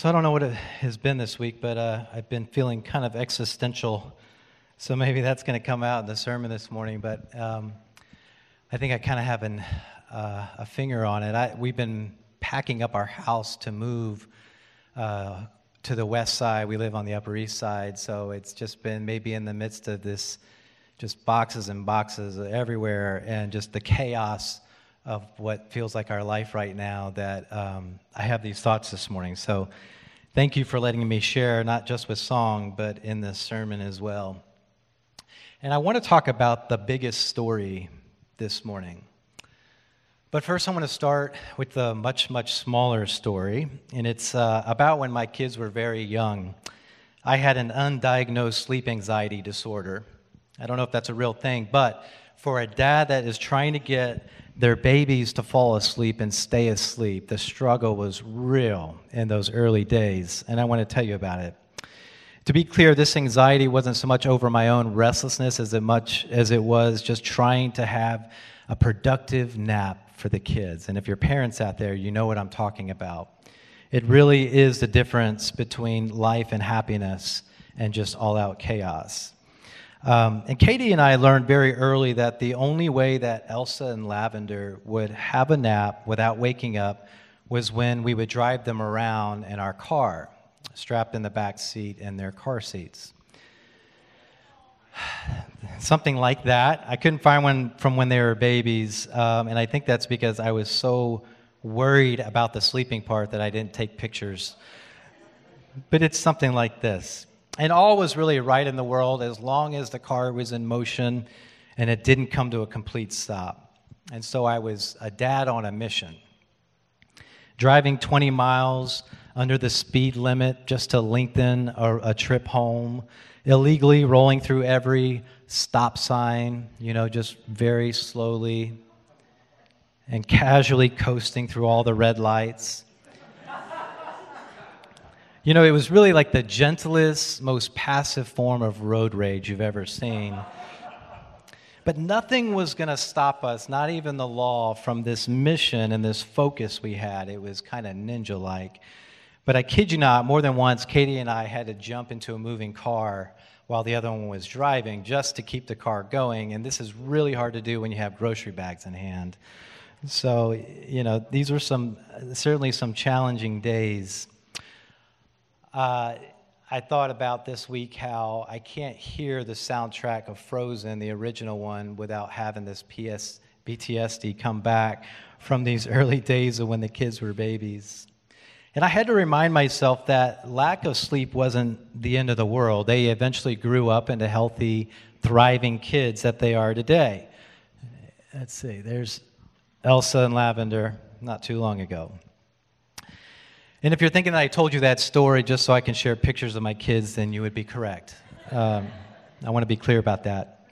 So I don't know what it has been this week, but uh, I've been feeling kind of existential. So maybe that's going to come out in the sermon this morning. But um, I think I kind of have an, uh, a finger on it. I, we've been packing up our house to move uh, to the west side. We live on the Upper East Side, so it's just been maybe in the midst of this, just boxes and boxes everywhere, and just the chaos of what feels like our life right now that um, I have these thoughts this morning. So thank you for letting me share, not just with song, but in this sermon as well. And I want to talk about the biggest story this morning. But first, I want to start with the much, much smaller story. And it's uh, about when my kids were very young. I had an undiagnosed sleep anxiety disorder. I don't know if that's a real thing, but for a dad that is trying to get their babies to fall asleep and stay asleep. The struggle was real in those early days, and I want to tell you about it. To be clear, this anxiety wasn't so much over my own restlessness as much as it was just trying to have a productive nap for the kids. And if you're parents out there, you know what I'm talking about. It really is the difference between life and happiness and just all out chaos. Um, and Katie and I learned very early that the only way that Elsa and Lavender would have a nap without waking up was when we would drive them around in our car, strapped in the back seat in their car seats. Something like that. I couldn't find one from when they were babies, um, and I think that's because I was so worried about the sleeping part that I didn't take pictures. But it's something like this. And all was really right in the world as long as the car was in motion and it didn't come to a complete stop. And so I was a dad on a mission. Driving 20 miles under the speed limit just to lengthen a, a trip home, illegally rolling through every stop sign, you know, just very slowly, and casually coasting through all the red lights you know, it was really like the gentlest, most passive form of road rage you've ever seen. But nothing was going to stop us, not even the law, from this mission and this focus we had. It was kind of ninja like. But I kid you not, more than once, Katie and I had to jump into a moving car while the other one was driving just to keep the car going. And this is really hard to do when you have grocery bags in hand. So, you know, these were some, certainly some challenging days. Uh, I thought about this week how I can't hear the soundtrack of Frozen, the original one, without having this PS, PTSD come back from these early days of when the kids were babies. And I had to remind myself that lack of sleep wasn't the end of the world. They eventually grew up into healthy, thriving kids that they are today. Let's see, there's Elsa and Lavender not too long ago. And if you're thinking that I told you that story just so I can share pictures of my kids, then you would be correct. Um, I want to be clear about that.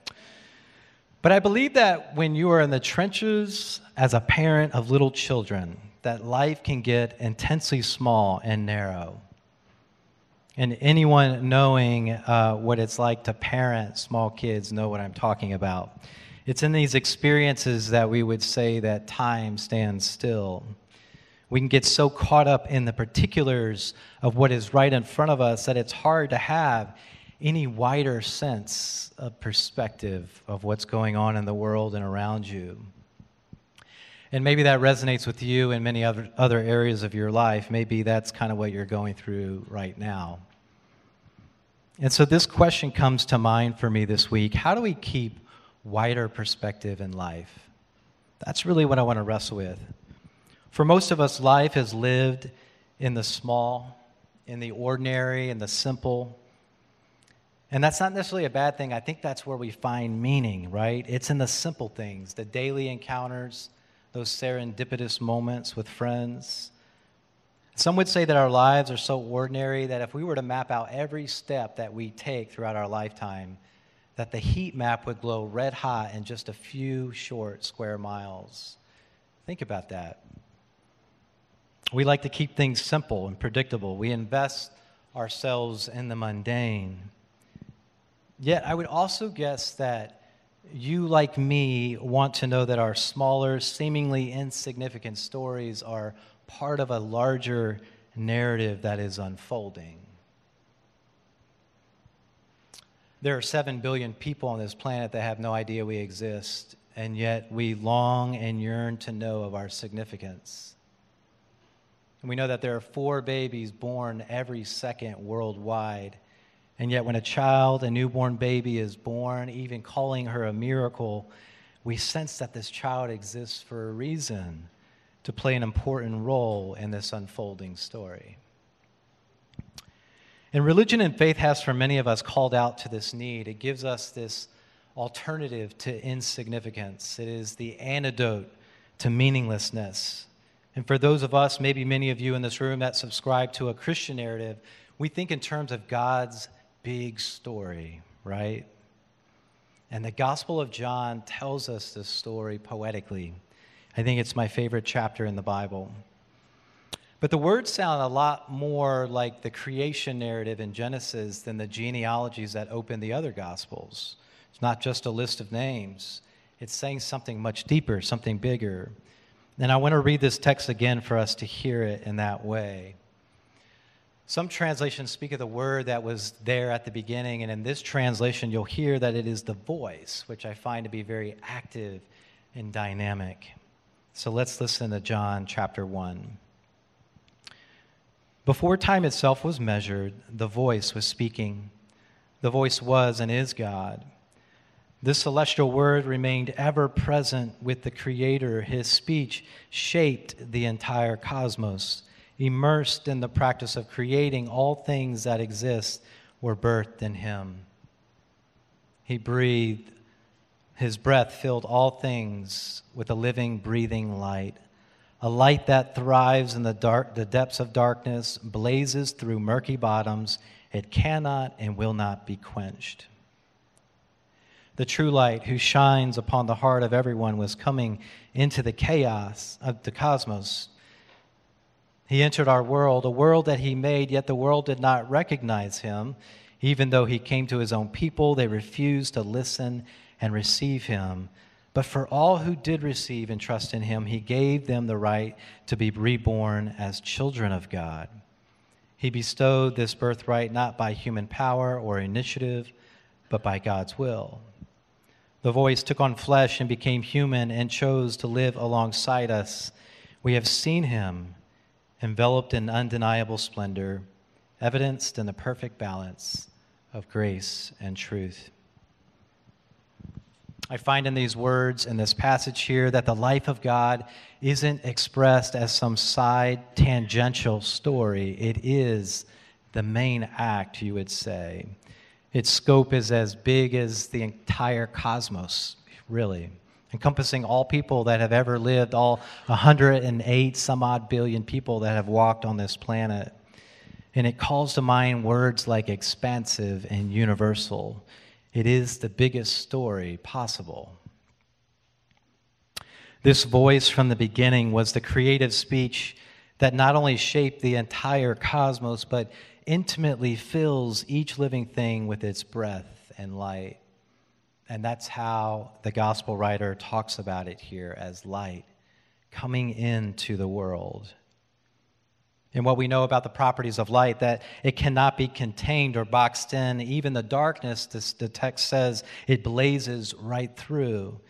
But I believe that when you are in the trenches as a parent of little children, that life can get intensely small and narrow. And anyone knowing uh, what it's like to parent small kids know what I'm talking about. It's in these experiences that we would say that time stands still. We can get so caught up in the particulars of what is right in front of us that it's hard to have any wider sense of perspective of what's going on in the world and around you. And maybe that resonates with you in many other, other areas of your life. Maybe that's kind of what you're going through right now. And so this question comes to mind for me this week How do we keep wider perspective in life? That's really what I want to wrestle with. For most of us, life is lived in the small, in the ordinary, in the simple. And that's not necessarily a bad thing. I think that's where we find meaning, right? It's in the simple things, the daily encounters, those serendipitous moments with friends. Some would say that our lives are so ordinary that if we were to map out every step that we take throughout our lifetime, that the heat map would glow red hot in just a few short square miles. Think about that. We like to keep things simple and predictable. We invest ourselves in the mundane. Yet, I would also guess that you, like me, want to know that our smaller, seemingly insignificant stories are part of a larger narrative that is unfolding. There are 7 billion people on this planet that have no idea we exist, and yet we long and yearn to know of our significance. And we know that there are four babies born every second worldwide. And yet, when a child, a newborn baby, is born, even calling her a miracle, we sense that this child exists for a reason to play an important role in this unfolding story. And religion and faith has, for many of us, called out to this need. It gives us this alternative to insignificance, it is the antidote to meaninglessness. And for those of us, maybe many of you in this room that subscribe to a Christian narrative, we think in terms of God's big story, right? And the Gospel of John tells us this story poetically. I think it's my favorite chapter in the Bible. But the words sound a lot more like the creation narrative in Genesis than the genealogies that open the other Gospels. It's not just a list of names, it's saying something much deeper, something bigger. And I want to read this text again for us to hear it in that way. Some translations speak of the word that was there at the beginning, and in this translation, you'll hear that it is the voice, which I find to be very active and dynamic. So let's listen to John chapter 1. Before time itself was measured, the voice was speaking. The voice was and is God. This celestial word remained ever present with the Creator. His speech shaped the entire cosmos. Immersed in the practice of creating all things that exist were birthed in Him. He breathed, His breath filled all things with a living, breathing light. A light that thrives in the, dark, the depths of darkness, blazes through murky bottoms. It cannot and will not be quenched. The true light who shines upon the heart of everyone was coming into the chaos of the cosmos. He entered our world, a world that he made, yet the world did not recognize him. Even though he came to his own people, they refused to listen and receive him. But for all who did receive and trust in him, he gave them the right to be reborn as children of God. He bestowed this birthright not by human power or initiative, but by God's will. The voice took on flesh and became human and chose to live alongside us. We have seen him enveloped in undeniable splendor, evidenced in the perfect balance of grace and truth. I find in these words, in this passage here, that the life of God isn't expressed as some side tangential story. It is the main act, you would say. Its scope is as big as the entire cosmos, really, encompassing all people that have ever lived, all 108 some odd billion people that have walked on this planet. And it calls to mind words like expansive and universal. It is the biggest story possible. This voice from the beginning was the creative speech that not only shaped the entire cosmos, but intimately fills each living thing with its breath and light. And that's how the gospel writer talks about it here as light coming into the world. And what we know about the properties of light, that it cannot be contained or boxed in. Even the darkness, this, the text says, it blazes right through.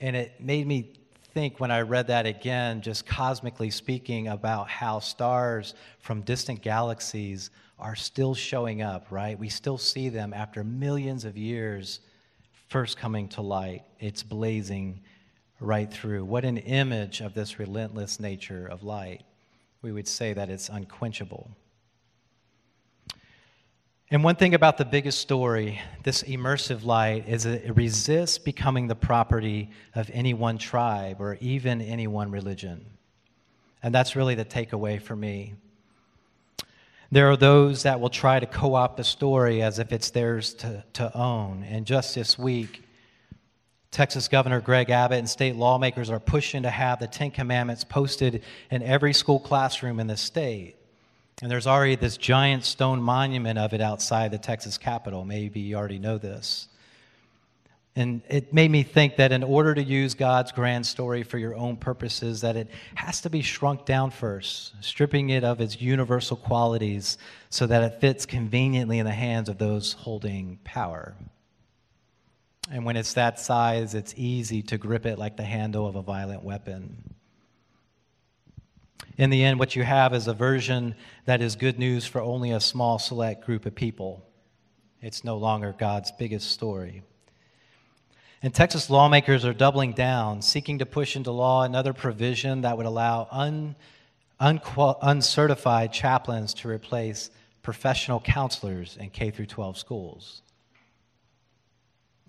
And it made me think when I read that again, just cosmically speaking, about how stars from distant galaxies are still showing up, right? We still see them after millions of years first coming to light. It's blazing right through. What an image of this relentless nature of light. We would say that it's unquenchable. And one thing about the biggest story, this immersive light, is it resists becoming the property of any one tribe or even any one religion. And that's really the takeaway for me. There are those that will try to co opt the story as if it's theirs to, to own. And just this week, Texas Governor Greg Abbott and state lawmakers are pushing to have the Ten Commandments posted in every school classroom in the state. And there's already this giant stone monument of it outside the Texas Capitol. Maybe you already know this. And it made me think that in order to use God's grand story for your own purposes, that it has to be shrunk down first, stripping it of its universal qualities so that it fits conveniently in the hands of those holding power. And when it's that size, it's easy to grip it like the handle of a violent weapon. In the end, what you have is a version that is good news for only a small, select group of people. It's no longer God's biggest story. And Texas lawmakers are doubling down, seeking to push into law another provision that would allow un, unqual, uncertified chaplains to replace professional counselors in K through 12 schools.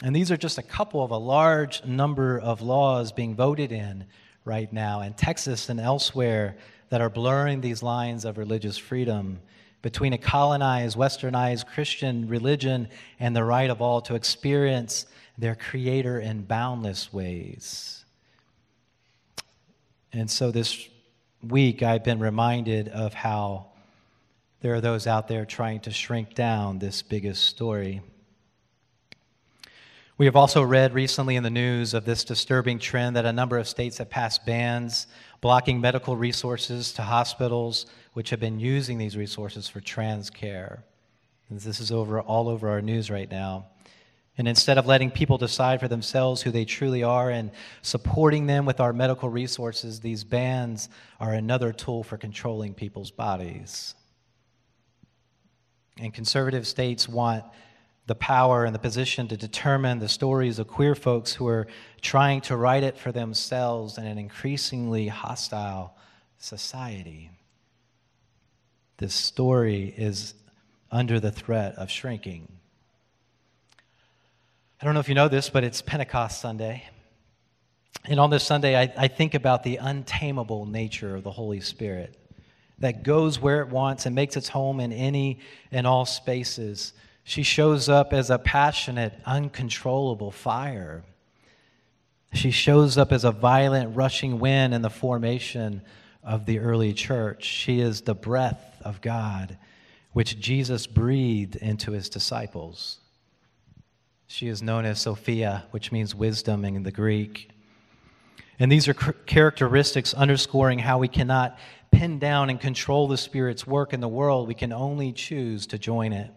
And these are just a couple of a large number of laws being voted in right now in Texas and elsewhere that are blurring these lines of religious freedom between a colonized, westernized Christian religion and the right of all to experience their creator in boundless ways. And so this week, I've been reminded of how there are those out there trying to shrink down this biggest story. We have also read recently in the news of this disturbing trend that a number of states have passed bans blocking medical resources to hospitals which have been using these resources for trans care. And this is over all over our news right now. And instead of letting people decide for themselves who they truly are and supporting them with our medical resources, these bans are another tool for controlling people's bodies. And conservative states want the power and the position to determine the stories of queer folks who are trying to write it for themselves in an increasingly hostile society. This story is under the threat of shrinking. I don't know if you know this, but it's Pentecost Sunday. And on this Sunday, I, I, think about the untamable nature of the Holy Spirit that goes where it wants and makes its home in any and all spaces. She shows up as a passionate, uncontrollable fire. She shows up as a violent, rushing wind in the formation of the early church. She is the breath of God, which Jesus breathed into his disciples. She is known as Sophia, which means wisdom in the Greek. And these are characteristics underscoring how we cannot pin down and control the Spirit's work in the world. We can only choose to join it.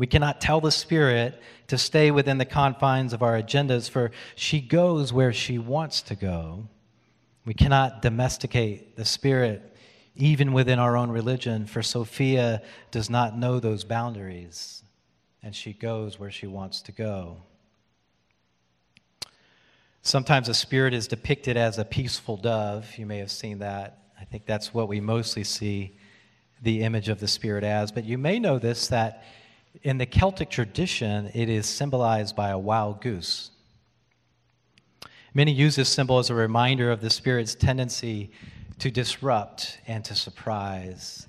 We cannot tell the Spirit to stay within the confines of our agendas, for she goes where she wants to go. We cannot domesticate the Spirit even within our own religion, for Sophia does not know those boundaries and she goes where she wants to go. Sometimes a spirit is depicted as a peaceful dove. You may have seen that. I think that's what we mostly see the image of the spirit as. But you may know this that in the Celtic tradition, it is symbolized by a wild goose. Many use this symbol as a reminder of the spirit's tendency to disrupt and to surprise.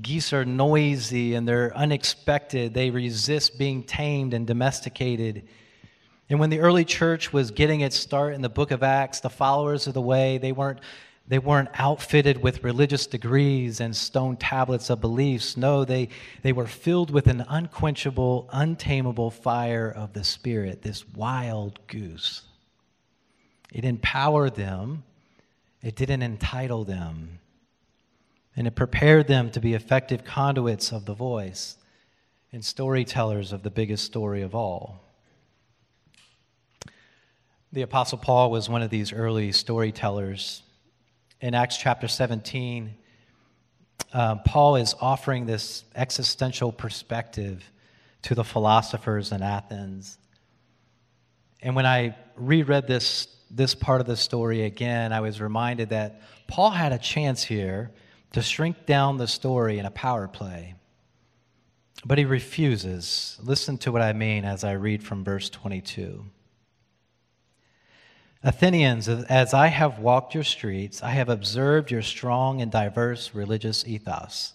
Geese are noisy and they're unexpected. They resist being tamed and domesticated. And when the early church was getting its start in the book of Acts, the followers of the way, they weren't, they weren't outfitted with religious degrees and stone tablets of beliefs. No, they, they were filled with an unquenchable, untamable fire of the Spirit, this wild goose. It empowered them, it didn't entitle them and it prepared them to be effective conduits of the voice and storytellers of the biggest story of all. The Apostle Paul was one of these early storytellers. In Acts chapter 17, um, Paul is offering this existential perspective to the philosophers in Athens. And when I reread this, this part of the story again, I was reminded that Paul had a chance here to shrink down the story in a power play. But he refuses. Listen to what I mean as I read from verse 22. Athenians, as I have walked your streets, I have observed your strong and diverse religious ethos.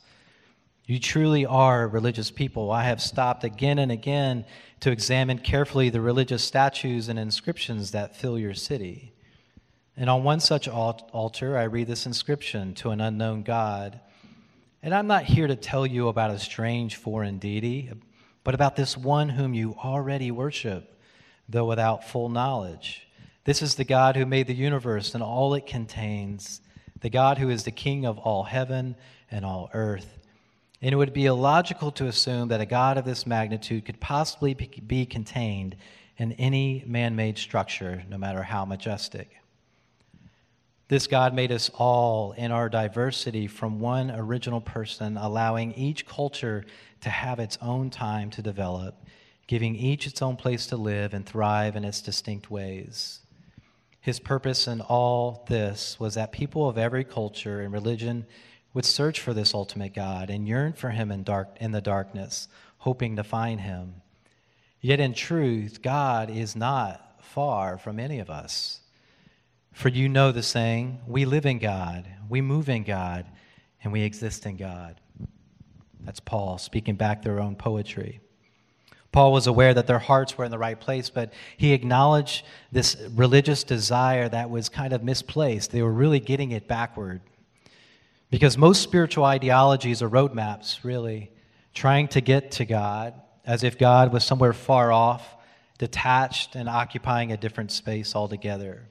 You truly are a religious people. I have stopped again and again to examine carefully the religious statues and inscriptions that fill your city. And on one such altar, I read this inscription to an unknown God. And I'm not here to tell you about a strange foreign deity, but about this one whom you already worship, though without full knowledge. This is the God who made the universe and all it contains, the God who is the King of all heaven and all earth. And it would be illogical to assume that a God of this magnitude could possibly be contained in any man made structure, no matter how majestic. This God made us all in our diversity from one original person, allowing each culture to have its own time to develop, giving each its own place to live and thrive in its distinct ways. His purpose in all this was that people of every culture and religion would search for this ultimate God and yearn for him in, dark, in the darkness, hoping to find him. Yet in truth, God is not far from any of us. For you know the saying, we live in God, we move in God, and we exist in God. That's Paul speaking back their own poetry. Paul was aware that their hearts were in the right place, but he acknowledged this religious desire that was kind of misplaced. They were really getting it backward. Because most spiritual ideologies are roadmaps, really, trying to get to God as if God was somewhere far off, detached, and occupying a different space altogether.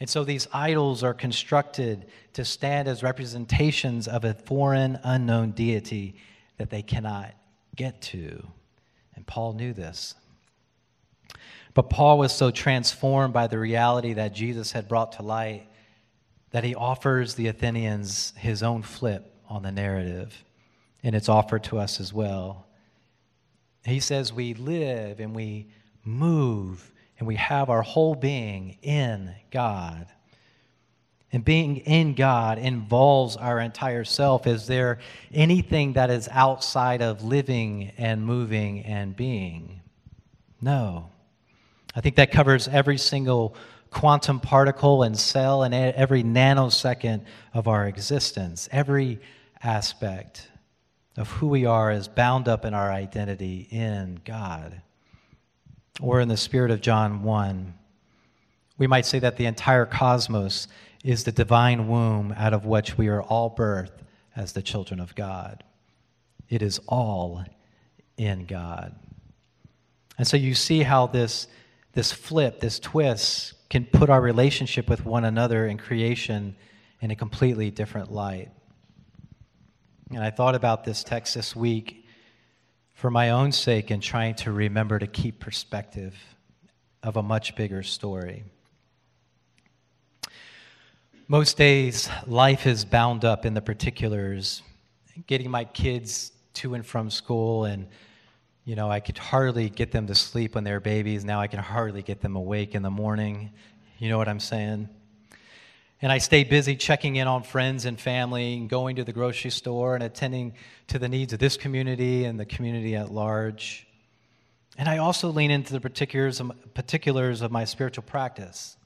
And so these idols are constructed to stand as representations of a foreign, unknown deity that they cannot get to. And Paul knew this. But Paul was so transformed by the reality that Jesus had brought to light that he offers the Athenians his own flip on the narrative, and it's offered to us as well. He says, We live and we move and we have our whole being in God. And being in God involves our entire self. Is there anything that is outside of living and moving and being? No. I think that covers every single quantum particle and cell and every nanosecond of our existence. Every aspect of who we are is bound up in our identity in God or in the spirit of John 1, we might say that the entire cosmos is the divine womb out of which we are all birthed as the children of God. It is all in God. And so you see how this, this flip, this twist, can put our relationship with one another in creation in a completely different light. And I thought about this text this week for my own sake and trying to remember to keep perspective of a much bigger story. Most days, life is bound up in the particulars. Getting my kids to and from school, and you know, I could hardly get them to sleep when they're babies. Now I can hardly get them awake in the morning. You know what I'm saying? And I stay busy checking in on friends and family, and going to the grocery store and attending to the needs of this community and the community at large. And I also lean into the particulars, particulars of my spiritual practice.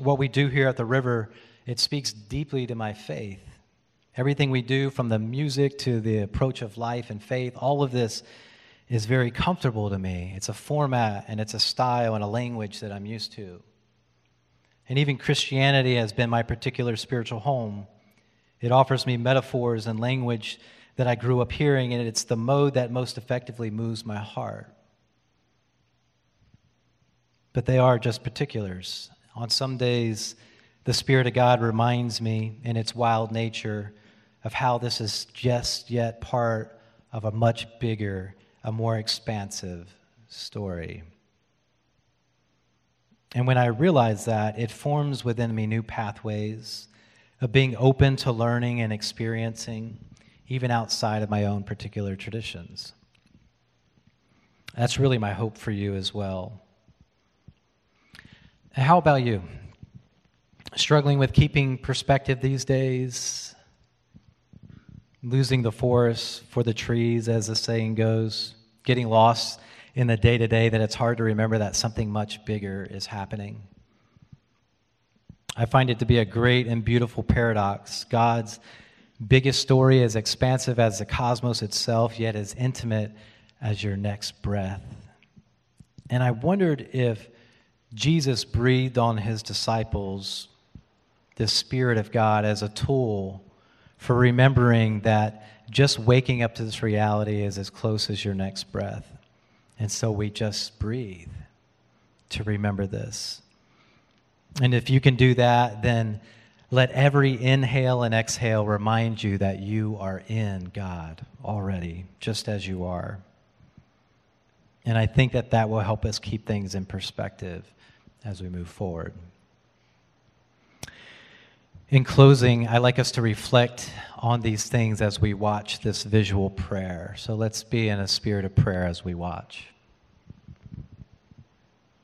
What we do here at the river, it speaks deeply to my faith. Everything we do, from the music to the approach of life and faith, all of this is very comfortable to me. It's a format and it's a style and a language that I'm used to. And even Christianity has been my particular spiritual home. It offers me metaphors and language that I grew up hearing, and it's the mode that most effectively moves my heart. But they are just particulars. On some days, the Spirit of God reminds me, in its wild nature, of how this is just yet part of a much bigger, a more expansive story. And when I realize that, it forms within me new pathways of being open to learning and experiencing, even outside of my own particular traditions. That's really my hope for you as well. How about you? Struggling with keeping perspective these days? Losing the forest for the trees, as the saying goes? Getting lost in the day to day that it's hard to remember that something much bigger is happening. I find it to be a great and beautiful paradox. God's biggest story as expansive as the cosmos itself, yet as intimate as your next breath. And I wondered if Jesus breathed on his disciples the Spirit of God as a tool for remembering that just waking up to this reality is as close as your next breath. And so we just breathe. to remember this. And if you can do that, then let every inhale and exhale remind you that you are in God already, just as you are. And I think that that will help us keep things in perspective as we move forward. In closing, I like us to reflect on these things as we watch this visual prayer. So let's be in a spirit of prayer as we watch.